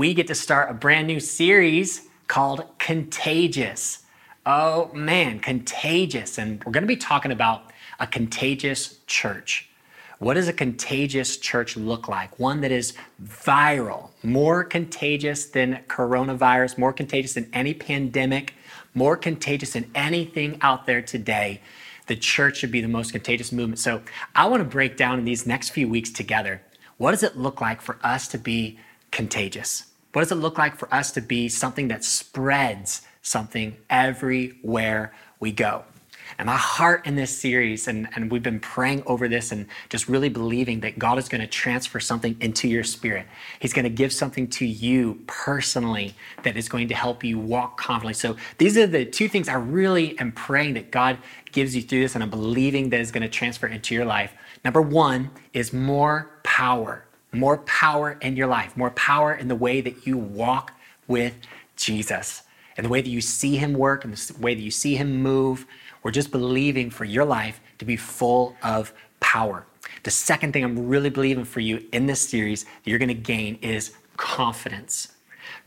we get to start a brand new series called Contagious. Oh man, contagious. And we're going to be talking about a contagious church. What does a contagious church look like? One that is viral, more contagious than coronavirus, more contagious than any pandemic, more contagious than anything out there today. The church should be the most contagious movement. So I want to break down in these next few weeks together what does it look like for us to be contagious? What does it look like for us to be something that spreads something everywhere we go? And my heart in this series, and, and we've been praying over this and just really believing that God is going to transfer something into your spirit. He's going to give something to you personally that is going to help you walk confidently. So these are the two things I really am praying that God gives you through this, and I'm believing that is going to transfer into your life. Number one is more power, more power in your life, more power in the way that you walk with Jesus and the way that you see him work and the way that you see him move. We're just believing for your life to be full of power. The second thing I'm really believing for you in this series that you're going to gain is confidence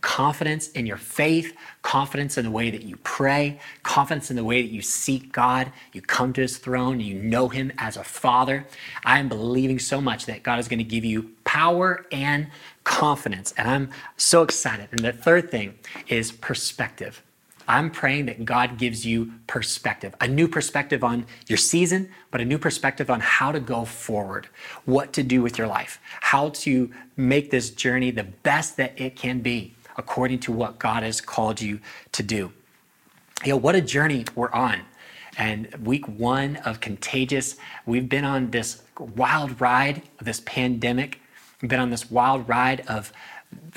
confidence in your faith, confidence in the way that you pray, confidence in the way that you seek God, you come to his throne, you know him as a father. I am believing so much that God is going to give you power and confidence. And I'm so excited. And the third thing is perspective. I'm praying that God gives you perspective, a new perspective on your season, but a new perspective on how to go forward, what to do with your life, how to make this journey the best that it can be according to what God has called you to do. You know, what a journey we're on. And week one of Contagious, we've been on this wild ride of this pandemic. We've been on this wild ride of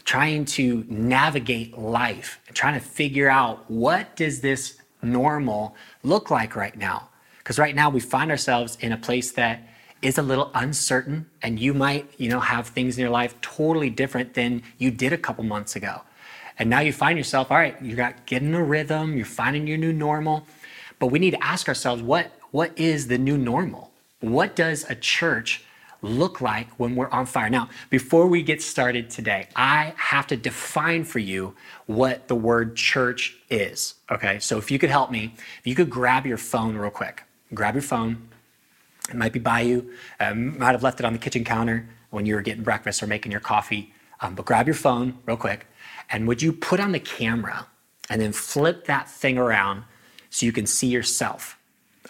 trying to navigate life and trying to figure out what does this normal look like right now? Because right now we find ourselves in a place that is a little uncertain and you might you know have things in your life totally different than you did a couple months ago. And now you find yourself all right you got getting a rhythm you're finding your new normal. But we need to ask ourselves what what is the new normal? What does a church look like when we're on fire. Now, before we get started today, I have to define for you what the word church is. Okay, so if you could help me, if you could grab your phone real quick, grab your phone. It might be by you, um, might have left it on the kitchen counter when you were getting breakfast or making your coffee. Um, but grab your phone real quick, and would you put on the camera and then flip that thing around so you can see yourself?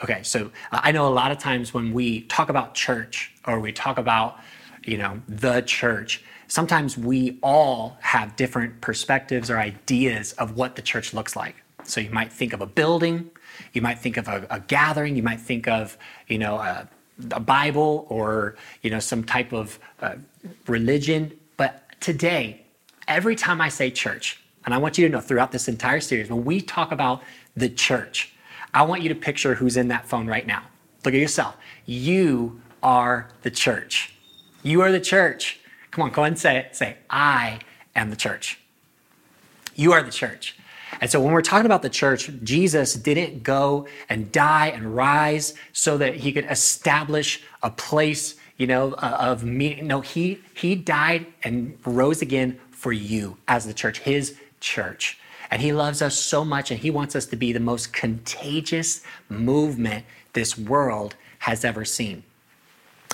Okay, so I know a lot of times when we talk about church or we talk about, you know, the church, sometimes we all have different perspectives or ideas of what the church looks like. So you might think of a building, you might think of a, a gathering, you might think of, you know, a, a, Bible or, you know, some type of uh, religion. But today, every time I say church, and I want you to know throughout this entire series, when we talk about the church, I want you to picture who's in that phone right now. Look at yourself. You are the church. You are the church. Come on, go ahead and say it. Say, I am the church. You are the church. And so when we're talking about the church, Jesus didn't go and die and rise so that he could establish a place, you know, uh, of me. No, he he died and rose again for you as the church, his church. And he loves us so much, and he wants us to be the most contagious movement this world has ever seen.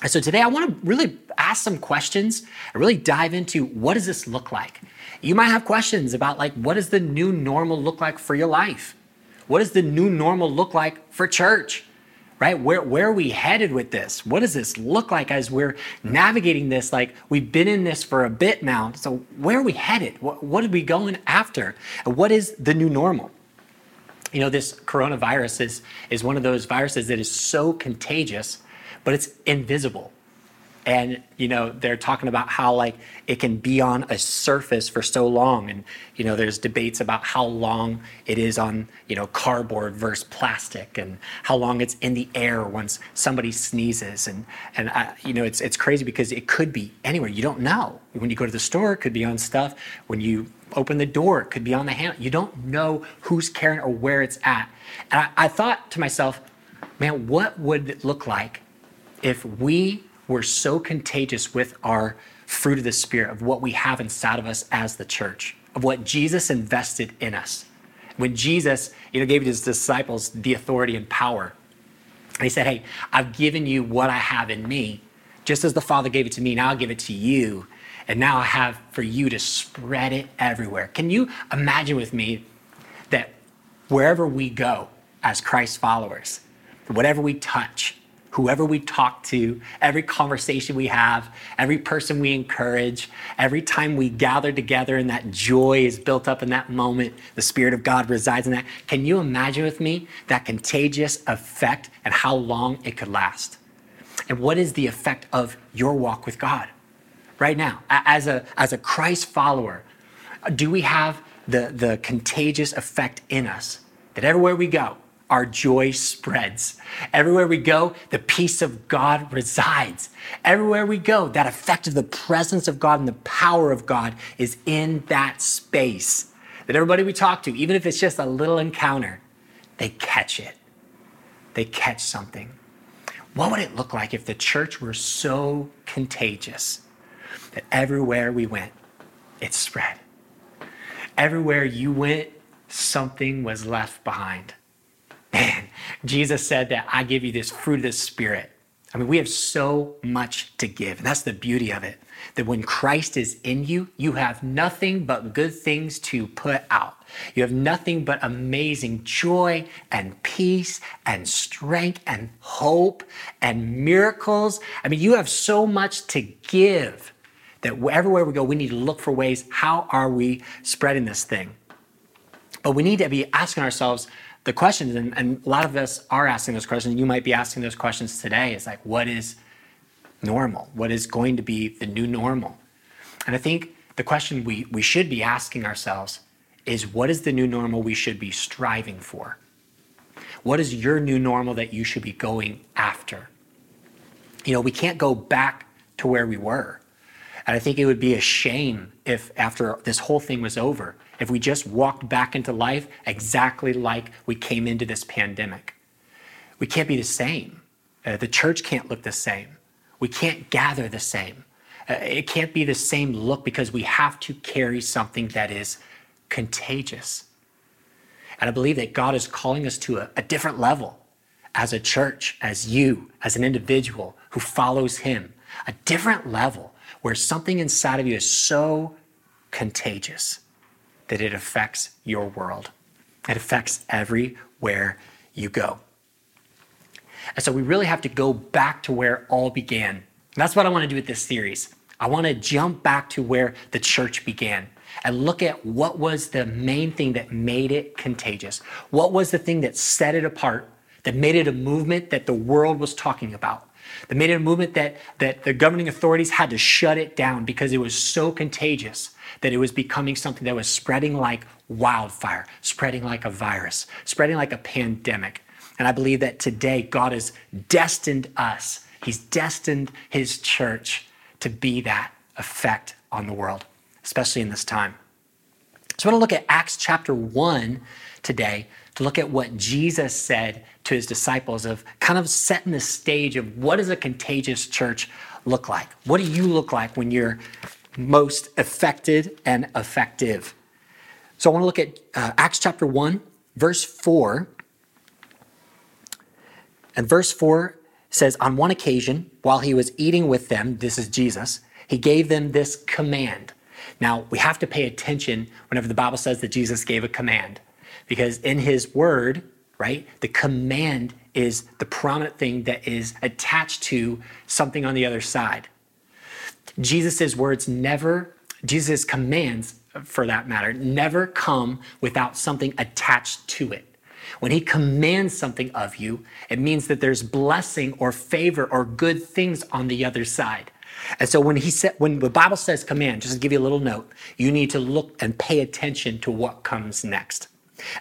And so today I want to really ask some questions and really dive into what does this look like? You might have questions about like what does the new normal look like for your life? What does the new normal look like for church? Right? Where, where are we headed with this? What does this look like as we're navigating this? Like we've been in this for a bit now. So where are we headed? What, what are we going after? What is the new normal? You know, this coronavirus is, is one of those viruses that is so contagious, but it's invisible and you know they're talking about how like it can be on a surface for so long. And you know there's debates about how long it is on you know cardboard versus plastic and how long it's in the air once somebody sneezes. And and I, you know it's it's crazy because it could be anywhere. You don't know. When you go to the store it could be on stuff. When you open the door it could be on the handle you don't know who's carrying or where it's at. And I, I thought to myself man what would it look like if we we're so contagious with our fruit of the Spirit, of what we have inside of us as the church, of what Jesus invested in us. When Jesus, you know, gave his disciples the authority and power, he said, Hey, I've given you what I have in me. Just as the Father gave it to me, now I'll give it to you. And now I have for you to spread it everywhere. Can you imagine with me that wherever we go as Christ followers, whatever we touch, whoever we talk to, every conversation we have, every person we encourage, every time we gather together and that joy is built up in that moment, the Spirit of God resides in that. Can you imagine with me that contagious effect and how long it could last? And what is the effect of your walk with God right now? As a, as a Christ follower, do we have the, the contagious effect in us that everywhere we go, our joy spreads. Everywhere we go, the peace of God resides. Everywhere we go, that effect of the presence of God and the power of God is in that space. That everybody we talk to, even if it's just a little encounter, they catch it. They catch something. What would it look like if the church were so contagious that everywhere we went, it spread? Everywhere you went, something was left behind. Jesus said that I give you this fruit of the Spirit. I mean, we have so much to give. And that's the beauty of it. That when Christ is in you, you have nothing but good things to put out. You have nothing but amazing joy and peace and strength and hope and miracles. I mean, you have so much to give that everywhere we go, we need to look for ways how are we spreading this thing? But we need to be asking ourselves, the questions, and, and a lot of us are asking those questions. You might be asking those questions today. It's like, what is normal? What is going to be the new normal? And I think the question we, we should be asking ourselves is what is the new normal we should be striving for? What is your new normal that you should be going after? You know, we can't go back to where we were. And I think it would be a shame if, after this whole thing was over, if we just walked back into life exactly like we came into this pandemic. We can't be the same. Uh, the church can't look the same. We can't gather the same. Uh, it can't be the same look because we have to carry something that is contagious. And I believe that God is calling us to a, a different level as a church, as you, as an individual who follows Him, a different level where something inside of you is so contagious that it affects your world. It affects everywhere you go. And so we really have to go back to where all began. And that's what I want to do with this series. I want to jump back to where the church began and look at what was the main thing that made it contagious. What was the thing that set it apart, that made it a movement that the world was talking about, that made it a movement that, that the governing authorities had to shut it down because it was so contagious that it was becoming something that was spreading like wildfire, spreading like a virus, spreading like a pandemic. And I believe that today God has destined us, He's destined His church to be that effect on the world, especially in this time. So I want to look at Acts chapter 1 today to look at what Jesus said to his disciples of kind of setting the stage of what does a contagious church look like? What do you look like when you're most affected and effective. So I want to look at uh, Acts chapter 1, verse 4. And verse 4 says, On one occasion, while he was eating with them, this is Jesus, he gave them this command. Now, we have to pay attention whenever the Bible says that Jesus gave a command, because in his word, right, the command is the prominent thing that is attached to something on the other side. Jesus' words never, Jesus' commands, for that matter, never come without something attached to it. When he commands something of you, it means that there's blessing or favor or good things on the other side. And so when he said when the Bible says command, just to give you a little note, you need to look and pay attention to what comes next.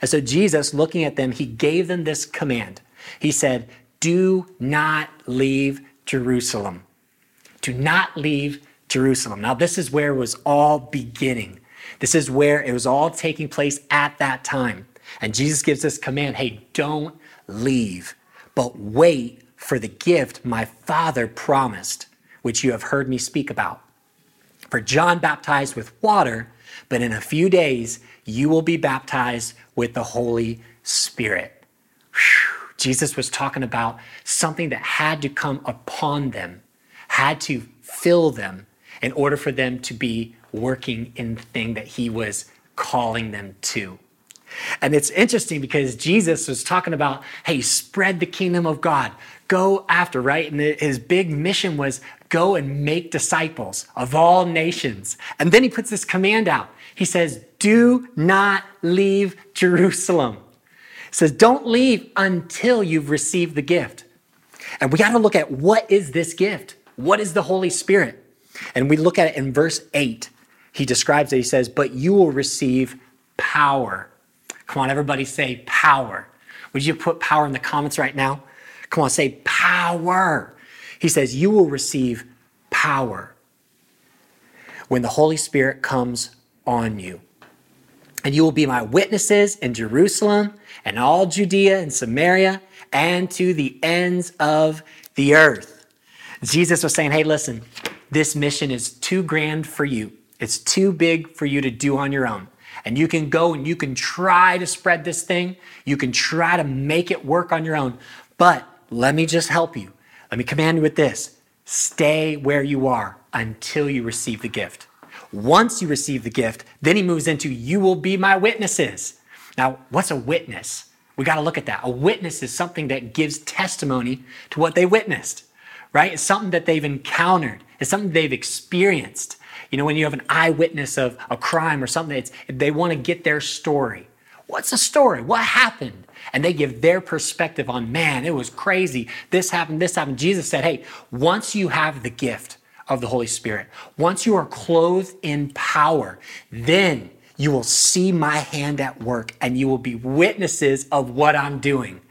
And so Jesus, looking at them, he gave them this command. He said, Do not leave Jerusalem. Do not leave Jerusalem. Now, this is where it was all beginning. This is where it was all taking place at that time. And Jesus gives this command hey, don't leave, but wait for the gift my Father promised, which you have heard me speak about. For John baptized with water, but in a few days you will be baptized with the Holy Spirit. Whew. Jesus was talking about something that had to come upon them, had to fill them in order for them to be working in the thing that he was calling them to. And it's interesting because Jesus was talking about, hey, spread the kingdom of God. Go after, right? And his big mission was go and make disciples of all nations. And then he puts this command out. He says, do not leave Jerusalem. He says, don't leave until you've received the gift. And we got to look at what is this gift? What is the Holy Spirit? And we look at it in verse 8. He describes it. He says, But you will receive power. Come on, everybody say power. Would you put power in the comments right now? Come on, say power. He says, You will receive power when the Holy Spirit comes on you. And you will be my witnesses in Jerusalem and all Judea and Samaria and to the ends of the earth. Jesus was saying, Hey, listen, this mission is too grand for you. It's too big for you to do on your own. And you can go and you can try to spread this thing. You can try to make it work on your own. But let me just help you. Let me command you with this stay where you are until you receive the gift. Once you receive the gift, then he moves into you will be my witnesses. Now, what's a witness? We got to look at that. A witness is something that gives testimony to what they witnessed, right? It's something that they've encountered, it's something they've experienced. You know, when you have an eyewitness of a crime or something, it's, they want to get their story. What's the story? What happened? And they give their perspective on, man, it was crazy. This happened, this happened. Jesus said, hey, once you have the gift of the Holy Spirit, once you are clothed in power, then you will see my hand at work and you will be witnesses of what I'm doing.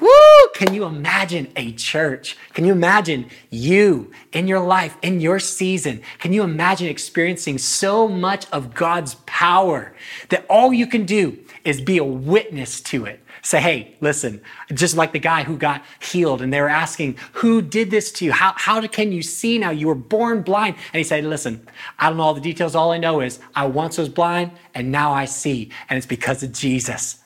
Woo! Can you imagine a church? Can you imagine you in your life, in your season? Can you imagine experiencing so much of God's power that all you can do is be a witness to it? Say, hey, listen, just like the guy who got healed and they were asking, who did this to you? How, how can you see now? You were born blind. And he said, listen, I don't know all the details. All I know is I once was blind and now I see. And it's because of Jesus.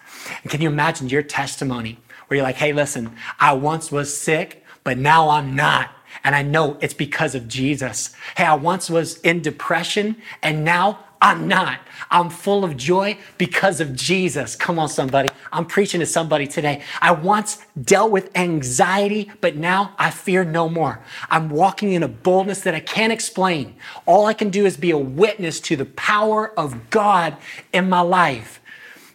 And can you imagine your testimony where you're like, hey, listen, I once was sick, but now I'm not. And I know it's because of Jesus. Hey, I once was in depression and now I'm not. I'm full of joy because of Jesus. Come on, somebody. I'm preaching to somebody today. I once dealt with anxiety, but now I fear no more. I'm walking in a boldness that I can't explain. All I can do is be a witness to the power of God in my life.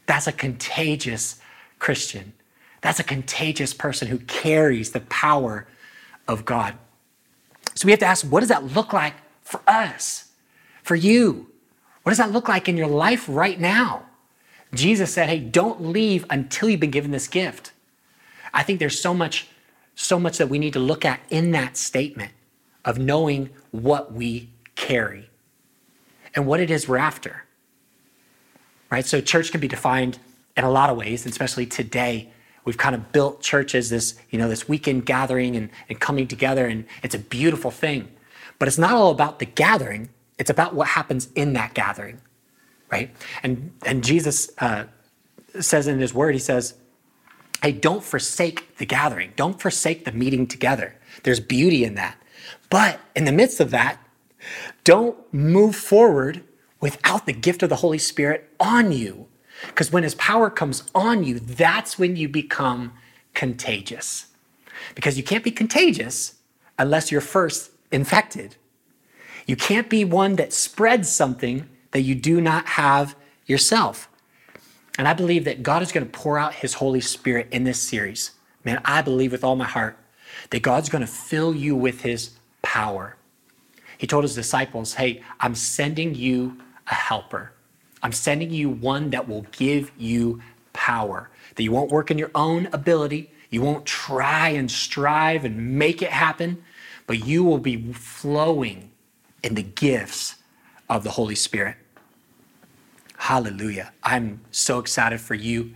That's a contagious Christian. That's a contagious person who carries the power of God. So we have to ask what does that look like for us, for you? What does that look like in your life right now? Jesus said, "Hey, don't leave until you've been given this gift." I think there's so much so much that we need to look at in that statement of knowing what we carry and what it is we're after. Right? So church can be defined in a lot of ways, and especially today. We've kind of built church as this, you know, this weekend gathering and, and coming together, and it's a beautiful thing. But it's not all about the gathering, it's about what happens in that gathering, right? And and Jesus uh, says in His Word, He says, "Hey, don't forsake the gathering. Don't forsake the meeting together. There's beauty in that. But in the midst of that, don't move forward without the gift of the Holy Spirit on you, because when His power comes on you, that's when you become contagious. Because you can't be contagious unless you're first infected." You can't be one that spreads something that you do not have yourself. And I believe that God is going to pour out His Holy Spirit in this series. Man, I believe with all my heart that God's going to fill you with His power. He told His disciples, Hey, I'm sending you a helper. I'm sending you one that will give you power, that you won't work in your own ability. You won't try and strive and make it happen, but you will be flowing in the gifts of the Holy Spirit. Hallelujah. I'm so excited for you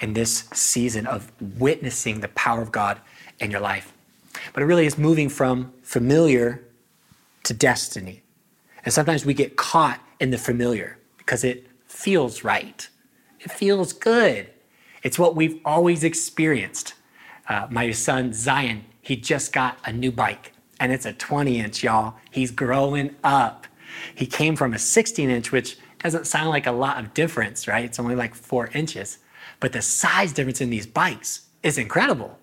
in this season of witnessing the power of God in your life. But it really is moving from familiar to destiny. And sometimes we get caught in the familiar because it feels right. It feels good. It's what we've always experienced. Uh, my son Zion, he just got a new bike, and it's a 20 inch, y'all. He's growing up. He came from a 16 inch, which doesn't sound like a lot of difference, right? It's only like four inches. But the size difference in these bikes is incredible.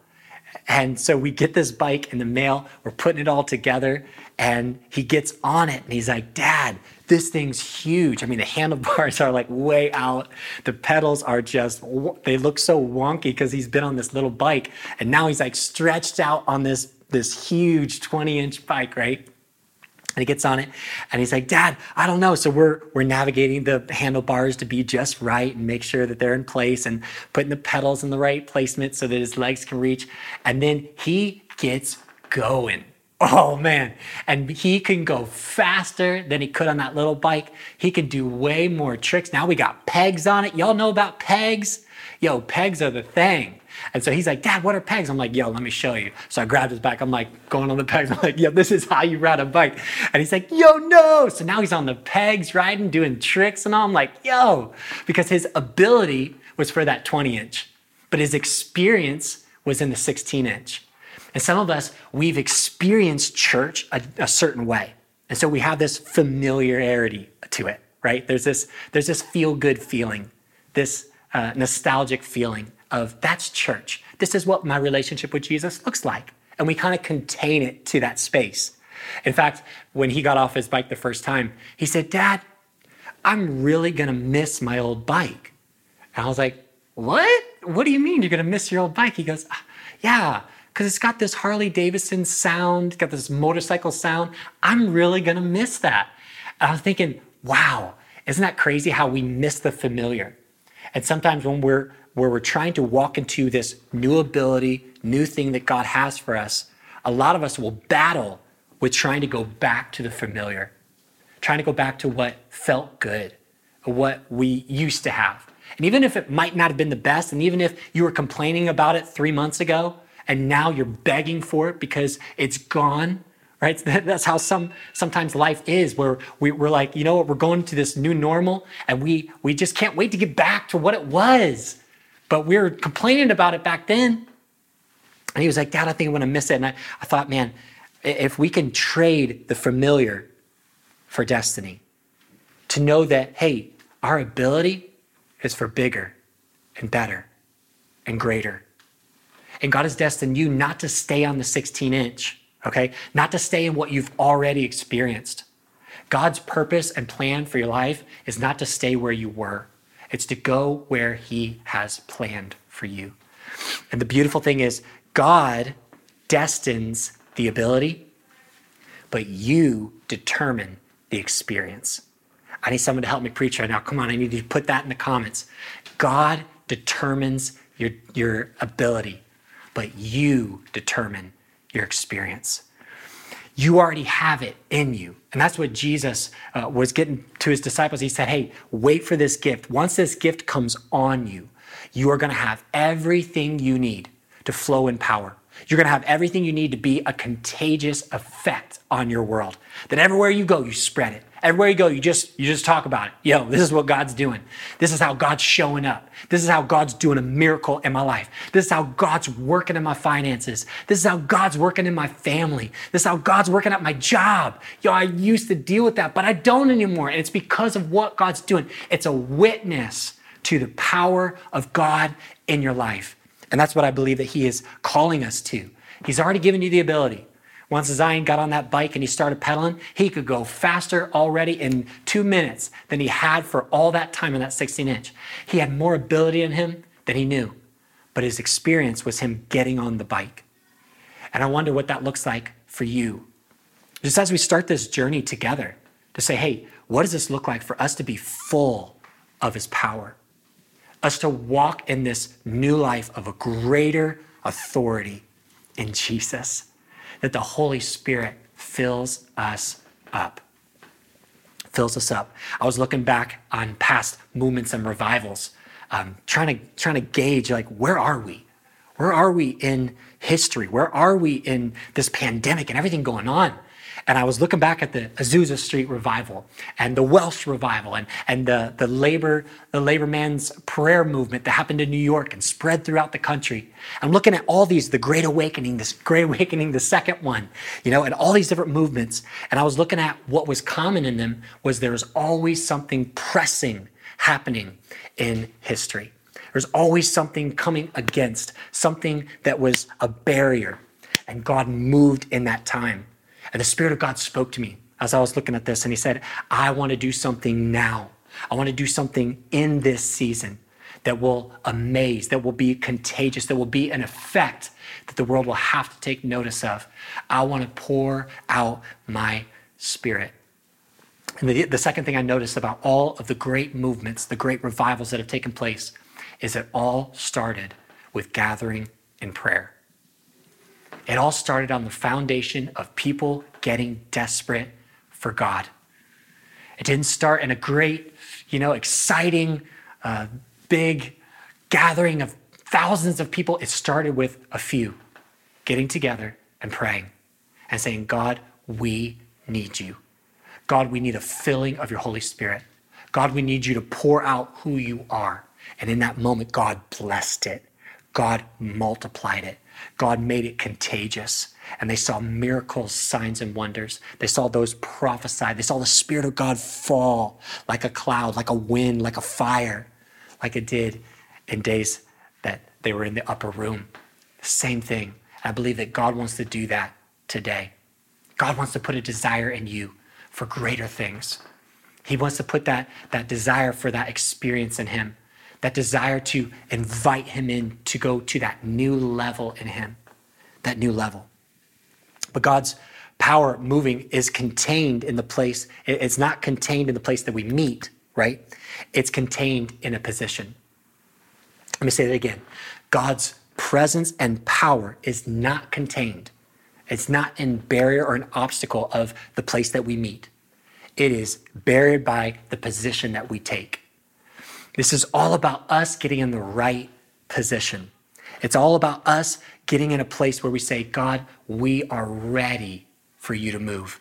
And so we get this bike in the mail, we're putting it all together, and he gets on it and he's like, Dad, this thing's huge. I mean, the handlebars are like way out. The pedals are just, they look so wonky because he's been on this little bike. And now he's like stretched out on this, this huge 20 inch bike, right? And he gets on it and he's like, Dad, I don't know. So we're we're navigating the handlebars to be just right and make sure that they're in place and putting the pedals in the right placement so that his legs can reach. And then he gets going. Oh man. And he can go faster than he could on that little bike. He can do way more tricks. Now we got pegs on it. Y'all know about pegs? Yo, pegs are the thing. And so he's like, Dad, what are pegs? I'm like, yo, let me show you. So I grabbed his back. I'm like, going on the pegs. I'm like, yo, this is how you ride a bike. And he's like, yo, no. So now he's on the pegs riding, doing tricks and all. I'm like, yo, because his ability was for that 20 inch, but his experience was in the 16 inch. And some of us, we've experienced church a, a certain way. And so we have this familiarity to it, right? There's this, there's this feel good feeling, this uh, nostalgic feeling of that's church. This is what my relationship with Jesus looks like. And we kind of contain it to that space. In fact, when he got off his bike the first time, he said, Dad, I'm really going to miss my old bike. And I was like, What? What do you mean you're going to miss your old bike? He goes, ah, Yeah, because it's got this Harley Davidson sound, got this motorcycle sound. I'm really going to miss that. And I was thinking, Wow, isn't that crazy how we miss the familiar? And sometimes when we're where we're trying to walk into this new ability, new thing that God has for us, a lot of us will battle with trying to go back to the familiar, trying to go back to what felt good, what we used to have. And even if it might not have been the best, and even if you were complaining about it three months ago, and now you're begging for it because it's gone, right? That's how some sometimes life is, where we, are like, you know what, we're going to this new normal, and we we just can't wait to get back to what it was. But we were complaining about it back then. And he was like, Dad, I think I'm going to miss it. And I, I thought, man, if we can trade the familiar for destiny, to know that, hey, our ability is for bigger and better and greater. And God has destined you not to stay on the 16 inch, okay? Not to stay in what you've already experienced. God's purpose and plan for your life is not to stay where you were. It's to go where He has planned for you. And the beautiful thing is, God destines the ability, but you determine the experience. I need someone to help me preach right now. Come on, I need you to put that in the comments. God determines your, your ability, but you determine your experience you already have it in you. And that's what Jesus uh, was getting to his disciples. He said, Hey, wait for this gift. Once this gift comes on you, you are going to have everything you need to flow in power. You're going to have everything you need to be a contagious effect on your world. That everywhere you go, you spread it. Everywhere you go, you just you just talk about it. Yo, this is what God's doing. This is how God's showing up. This is how God's doing a miracle in my life. This is how God's working in my finances. This is how God's working in my family. This is how God's working at my job. Yo, I used to deal with that, but I don't anymore. And it's because of what God's doing. It's a witness to the power of God in your life. And that's what I believe that He is calling us to. He's already given you the ability. Once Zion got on that bike and he started pedaling, he could go faster already in two minutes than he had for all that time in that 16 inch. He had more ability in him than he knew, but his experience was him getting on the bike. And I wonder what that looks like for you. Just as we start this journey together to say, hey, what does this look like for us to be full of his power? Us to walk in this new life of a greater authority in Jesus that the Holy Spirit fills us up. Fills us up. I was looking back on past movements and revivals, um, trying to trying to gauge like where are we? Where are we in history? Where are we in this pandemic and everything going on? And I was looking back at the Azusa Street revival and the Welsh revival and, and the, the labor the labor man's prayer movement that happened in New York and spread throughout the country. I'm looking at all these, the Great Awakening, this Great Awakening, the second one, you know, and all these different movements. And I was looking at what was common in them was there was always something pressing happening in history. There's always something coming against, something that was a barrier. And God moved in that time. And the Spirit of God spoke to me as I was looking at this, and He said, I want to do something now. I want to do something in this season that will amaze, that will be contagious, that will be an effect that the world will have to take notice of. I want to pour out my Spirit. And the, the second thing I noticed about all of the great movements, the great revivals that have taken place, is it all started with gathering in prayer. It all started on the foundation of people getting desperate for God. It didn't start in a great, you know, exciting, uh, big gathering of thousands of people. It started with a few getting together and praying and saying, God, we need you. God, we need a filling of your Holy Spirit. God, we need you to pour out who you are. And in that moment, God blessed it. God multiplied it. God made it contagious. And they saw miracles, signs, and wonders. They saw those prophesied. They saw the Spirit of God fall like a cloud, like a wind, like a fire, like it did in days that they were in the upper room. Same thing. I believe that God wants to do that today. God wants to put a desire in you for greater things. He wants to put that, that desire for that experience in Him that desire to invite him in to go to that new level in him, that new level. But God's power moving is contained in the place, it's not contained in the place that we meet, right? It's contained in a position. Let me say that again. God's presence and power is not contained. It's not in barrier or an obstacle of the place that we meet. It is buried by the position that we take. This is all about us getting in the right position. It's all about us getting in a place where we say, God, we are ready for you to move.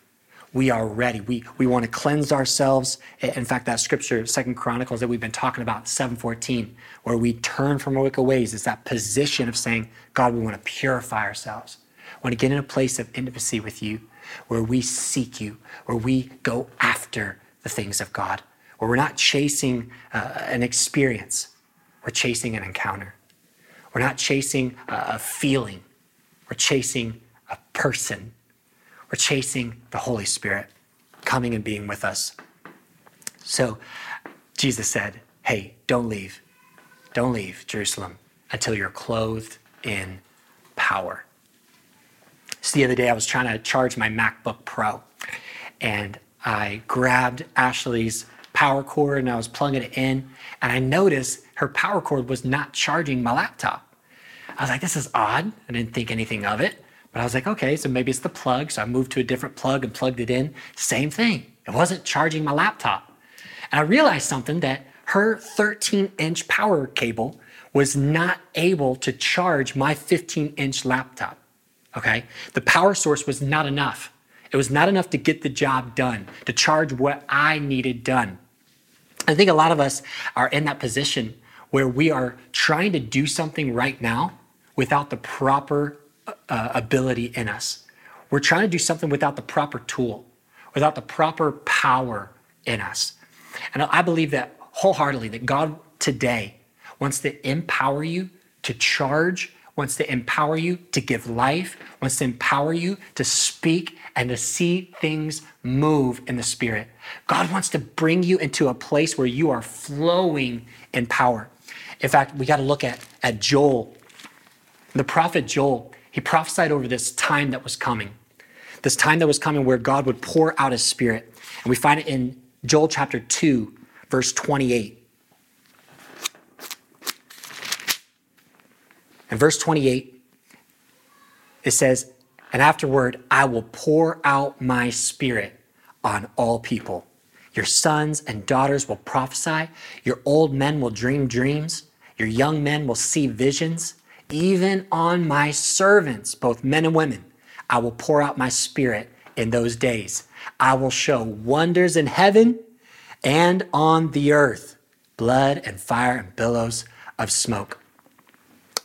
We are ready. We, we want to cleanse ourselves. In fact, that scripture, Second Chronicles that we've been talking about, 714, where we turn from our wicked ways, is that position of saying, God, we want to purify ourselves. We want to get in a place of intimacy with you, where we seek you, where we go after the things of God where we're not chasing uh, an experience, we're chasing an encounter. We're not chasing a feeling, we're chasing a person. We're chasing the Holy Spirit coming and being with us. So Jesus said, Hey, don't leave. Don't leave Jerusalem until you're clothed in power. So the other day I was trying to charge my MacBook Pro and I grabbed Ashley's power cord and I was plugging it in, and I noticed her power cord was not charging my laptop. I was like, this is odd. I didn't think anything of it. But I was like, okay, so maybe it's the plug. So I moved to a different plug and plugged it in. Same thing. It wasn't charging my laptop. And I realized something that her 13 inch power cable was not able to charge my 15 inch laptop. Okay? The power source was not enough. It was not enough to get the job done, to charge what I needed done. I think a lot of us are in that position where we are trying to do something right now without the proper uh, ability in us. We're trying to do something without the proper tool, without the proper power in us. And I believe that wholeheartedly that God today wants to empower you to charge, wants to empower you to give life, wants to empower you to speak and to see things move in the Spirit. God wants to bring you into a place where you are flowing in power. In fact, we got to look at, at Joel. The prophet Joel, he prophesied over this time that was coming, this time that was coming where God would pour out his Spirit. And we find it in Joel chapter 2, verse 28. In verse 28, it says, and afterward, I will pour out my spirit on all people. Your sons and daughters will prophesy. Your old men will dream dreams. Your young men will see visions. Even on my servants, both men and women, I will pour out my spirit in those days. I will show wonders in heaven and on the earth blood and fire and billows of smoke.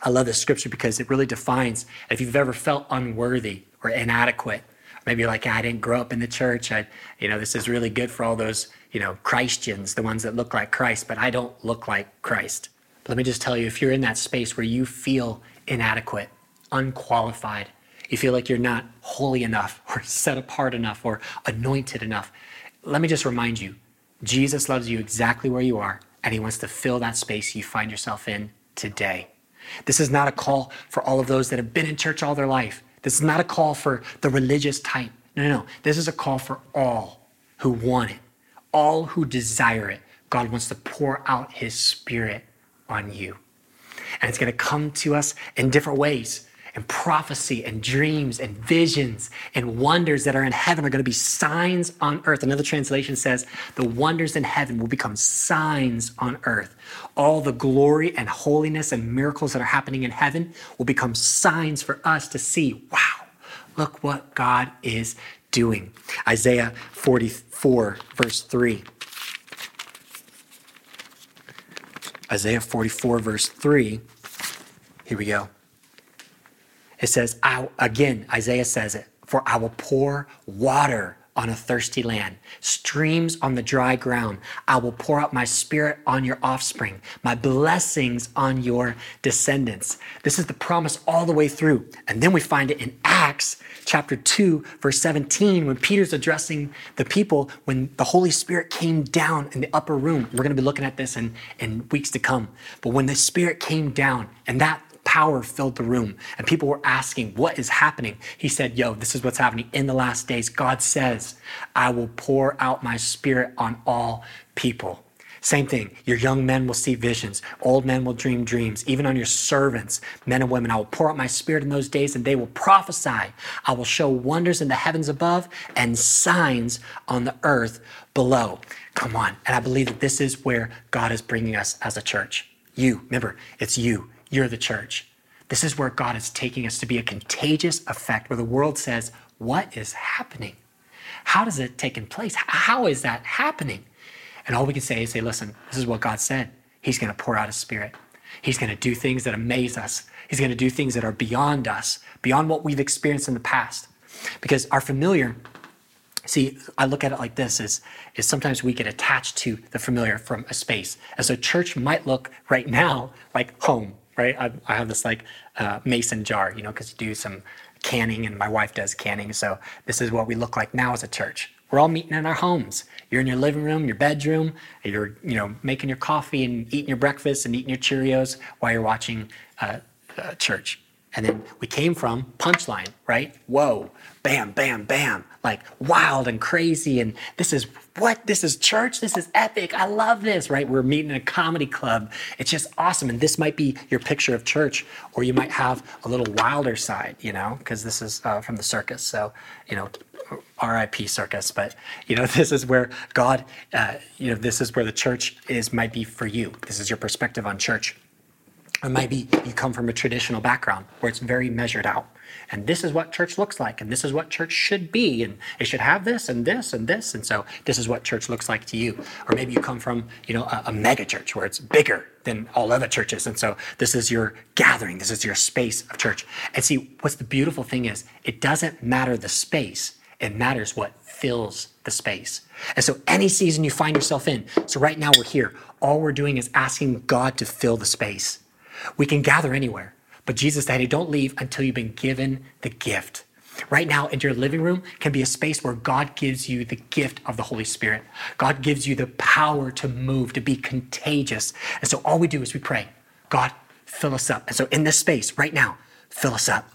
I love this scripture because it really defines if you've ever felt unworthy or inadequate. Maybe you're like, I didn't grow up in the church. I, you know, this is really good for all those, you know, Christians, the ones that look like Christ, but I don't look like Christ. But let me just tell you, if you're in that space where you feel inadequate, unqualified, you feel like you're not holy enough or set apart enough or anointed enough, let me just remind you Jesus loves you exactly where you are, and he wants to fill that space you find yourself in today. This is not a call for all of those that have been in church all their life. This is not a call for the religious type. No, no, no. This is a call for all who want it, all who desire it. God wants to pour out his spirit on you. And it's going to come to us in different ways and prophecy and dreams and visions and wonders that are in heaven are going to be signs on earth. Another translation says the wonders in heaven will become signs on earth. All the glory and holiness and miracles that are happening in heaven will become signs for us to see. Wow, look what God is doing. Isaiah 44, verse 3. Isaiah 44, verse 3. Here we go. It says, I, again, Isaiah says it, for I will pour water on a thirsty land, streams on the dry ground. I will pour out my spirit on your offspring, my blessings on your descendants. This is the promise all the way through. And then we find it in Acts chapter 2, verse 17, when Peter's addressing the people when the Holy Spirit came down in the upper room. We're going to be looking at this in, in weeks to come. But when the Spirit came down and that power filled the room and people were asking, What is happening? He said, Yo, this is what's happening in the last days. God says, I will pour out my spirit on all people. Same thing. Your young men will see visions. Old men will dream dreams. Even on your servants, men and women, I will pour out my spirit in those days and they will prophesy. I will show wonders in the heavens above and signs on the earth below. Come on. And I believe that this is where God is bringing us as a church. You, remember, it's you. You're the church. This is where God is taking us to be a contagious effect where the world says, What is happening? How does it take place? How is that happening? And all we can say is say, listen, this is what God said. He's going to pour out his spirit. He's going to do things that amaze us. He's going to do things that are beyond us, beyond what we've experienced in the past. Because our familiar, see, I look at it like this is, is sometimes we get attached to the familiar from a space. As a church might look right now like home, right? I, I have this like uh, mason jar, you know, because you do some canning and my wife does canning. So this is what we look like now as a church. We're all meeting in our homes. You're in your living room, your bedroom. You're, you know, making your coffee and eating your breakfast and eating your Cheerios while you're watching uh, uh, church. And then we came from punchline, right? Whoa, bam, bam, bam, like wild and crazy. And this is what? This is church? This is epic. I love this, right? We're meeting in a comedy club. It's just awesome. And this might be your picture of church, or you might have a little wilder side, you know, because this is uh, from the circus. So, you know, RIP circus, but you know, this is where God, uh, you know, this is where the church is, might be for you. This is your perspective on church. Or maybe you come from a traditional background where it's very measured out. And this is what church looks like, and this is what church should be, and it should have this and this and this. And so this is what church looks like to you. Or maybe you come from, you know, a, a mega church where it's bigger than all other churches. And so this is your gathering, this is your space of church. And see, what's the beautiful thing is it doesn't matter the space, it matters what fills the space. And so any season you find yourself in, so right now we're here, all we're doing is asking God to fill the space. We can gather anywhere, but Jesus said, hey, don't leave until you've been given the gift. Right now, in your living room can be a space where God gives you the gift of the Holy Spirit. God gives you the power to move, to be contagious. And so all we do is we pray, God, fill us up. And so in this space right now, fill us up.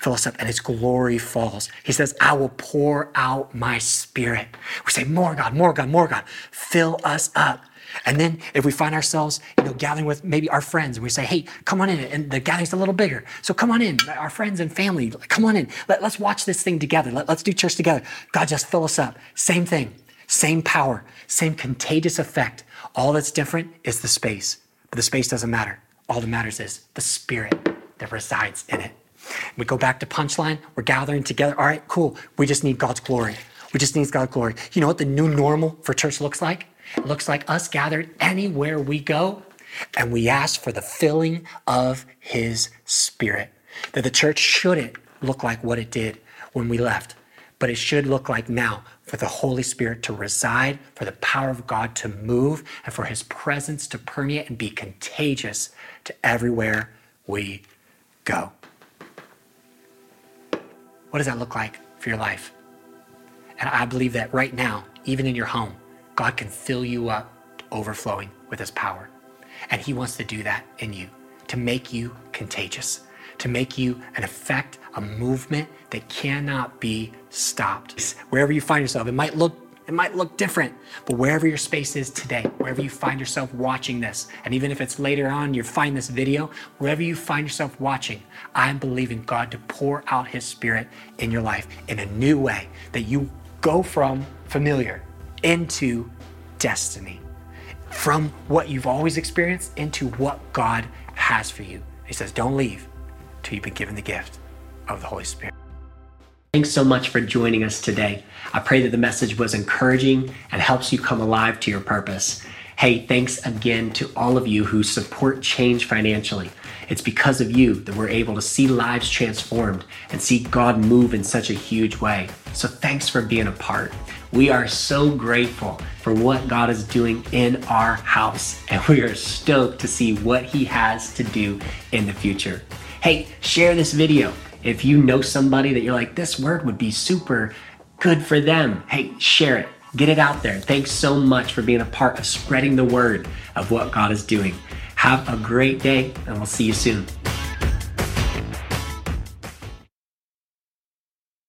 Fill us up, and his glory falls. He says, I will pour out my spirit. We say, More God, more God, more God. Fill us up. And then if we find ourselves, you know, gathering with maybe our friends and we say, hey, come on in, and the gathering's a little bigger. So come on in, our friends and family, come on in. Let, us watch this thing together. Let, let's do church together. God, just fill us up. Same thing, same power, same contagious effect. All that's different is the space. But the space doesn't matter. All that matters is the spirit that resides in it. We go back to punchline. We're gathering together. All right, cool. We just need God's glory. We just need God's glory. You know what the new normal for church looks like? Looks like us gathered anywhere we go and we ask for the filling of His Spirit. That the church shouldn't look like what it did when we left, but it should look like now for the Holy Spirit to reside, for the power of God to move, and for His presence to permeate and be contagious to everywhere we go. What does that look like for your life? And I believe that right now, even in your home, God can fill you up overflowing with His power. And He wants to do that in you to make you contagious, to make you an effect, a movement that cannot be stopped. Wherever you find yourself, it might look it might look different, but wherever your space is today, wherever you find yourself watching this, and even if it's later on you find this video, wherever you find yourself watching, I'm believing God to pour out His Spirit in your life in a new way that you go from familiar into destiny, from what you've always experienced into what God has for you. He says, Don't leave till you've been given the gift of the Holy Spirit. Thanks so much for joining us today. I pray that the message was encouraging and helps you come alive to your purpose. Hey, thanks again to all of you who support change financially. It's because of you that we're able to see lives transformed and see God move in such a huge way. So thanks for being a part. We are so grateful for what God is doing in our house, and we are stoked to see what He has to do in the future. Hey, share this video if you know somebody that you're like, this word would be super good for them, hey, share it. Get it out there. Thanks so much for being a part of spreading the word of what God is doing. Have a great day, and we'll see you soon.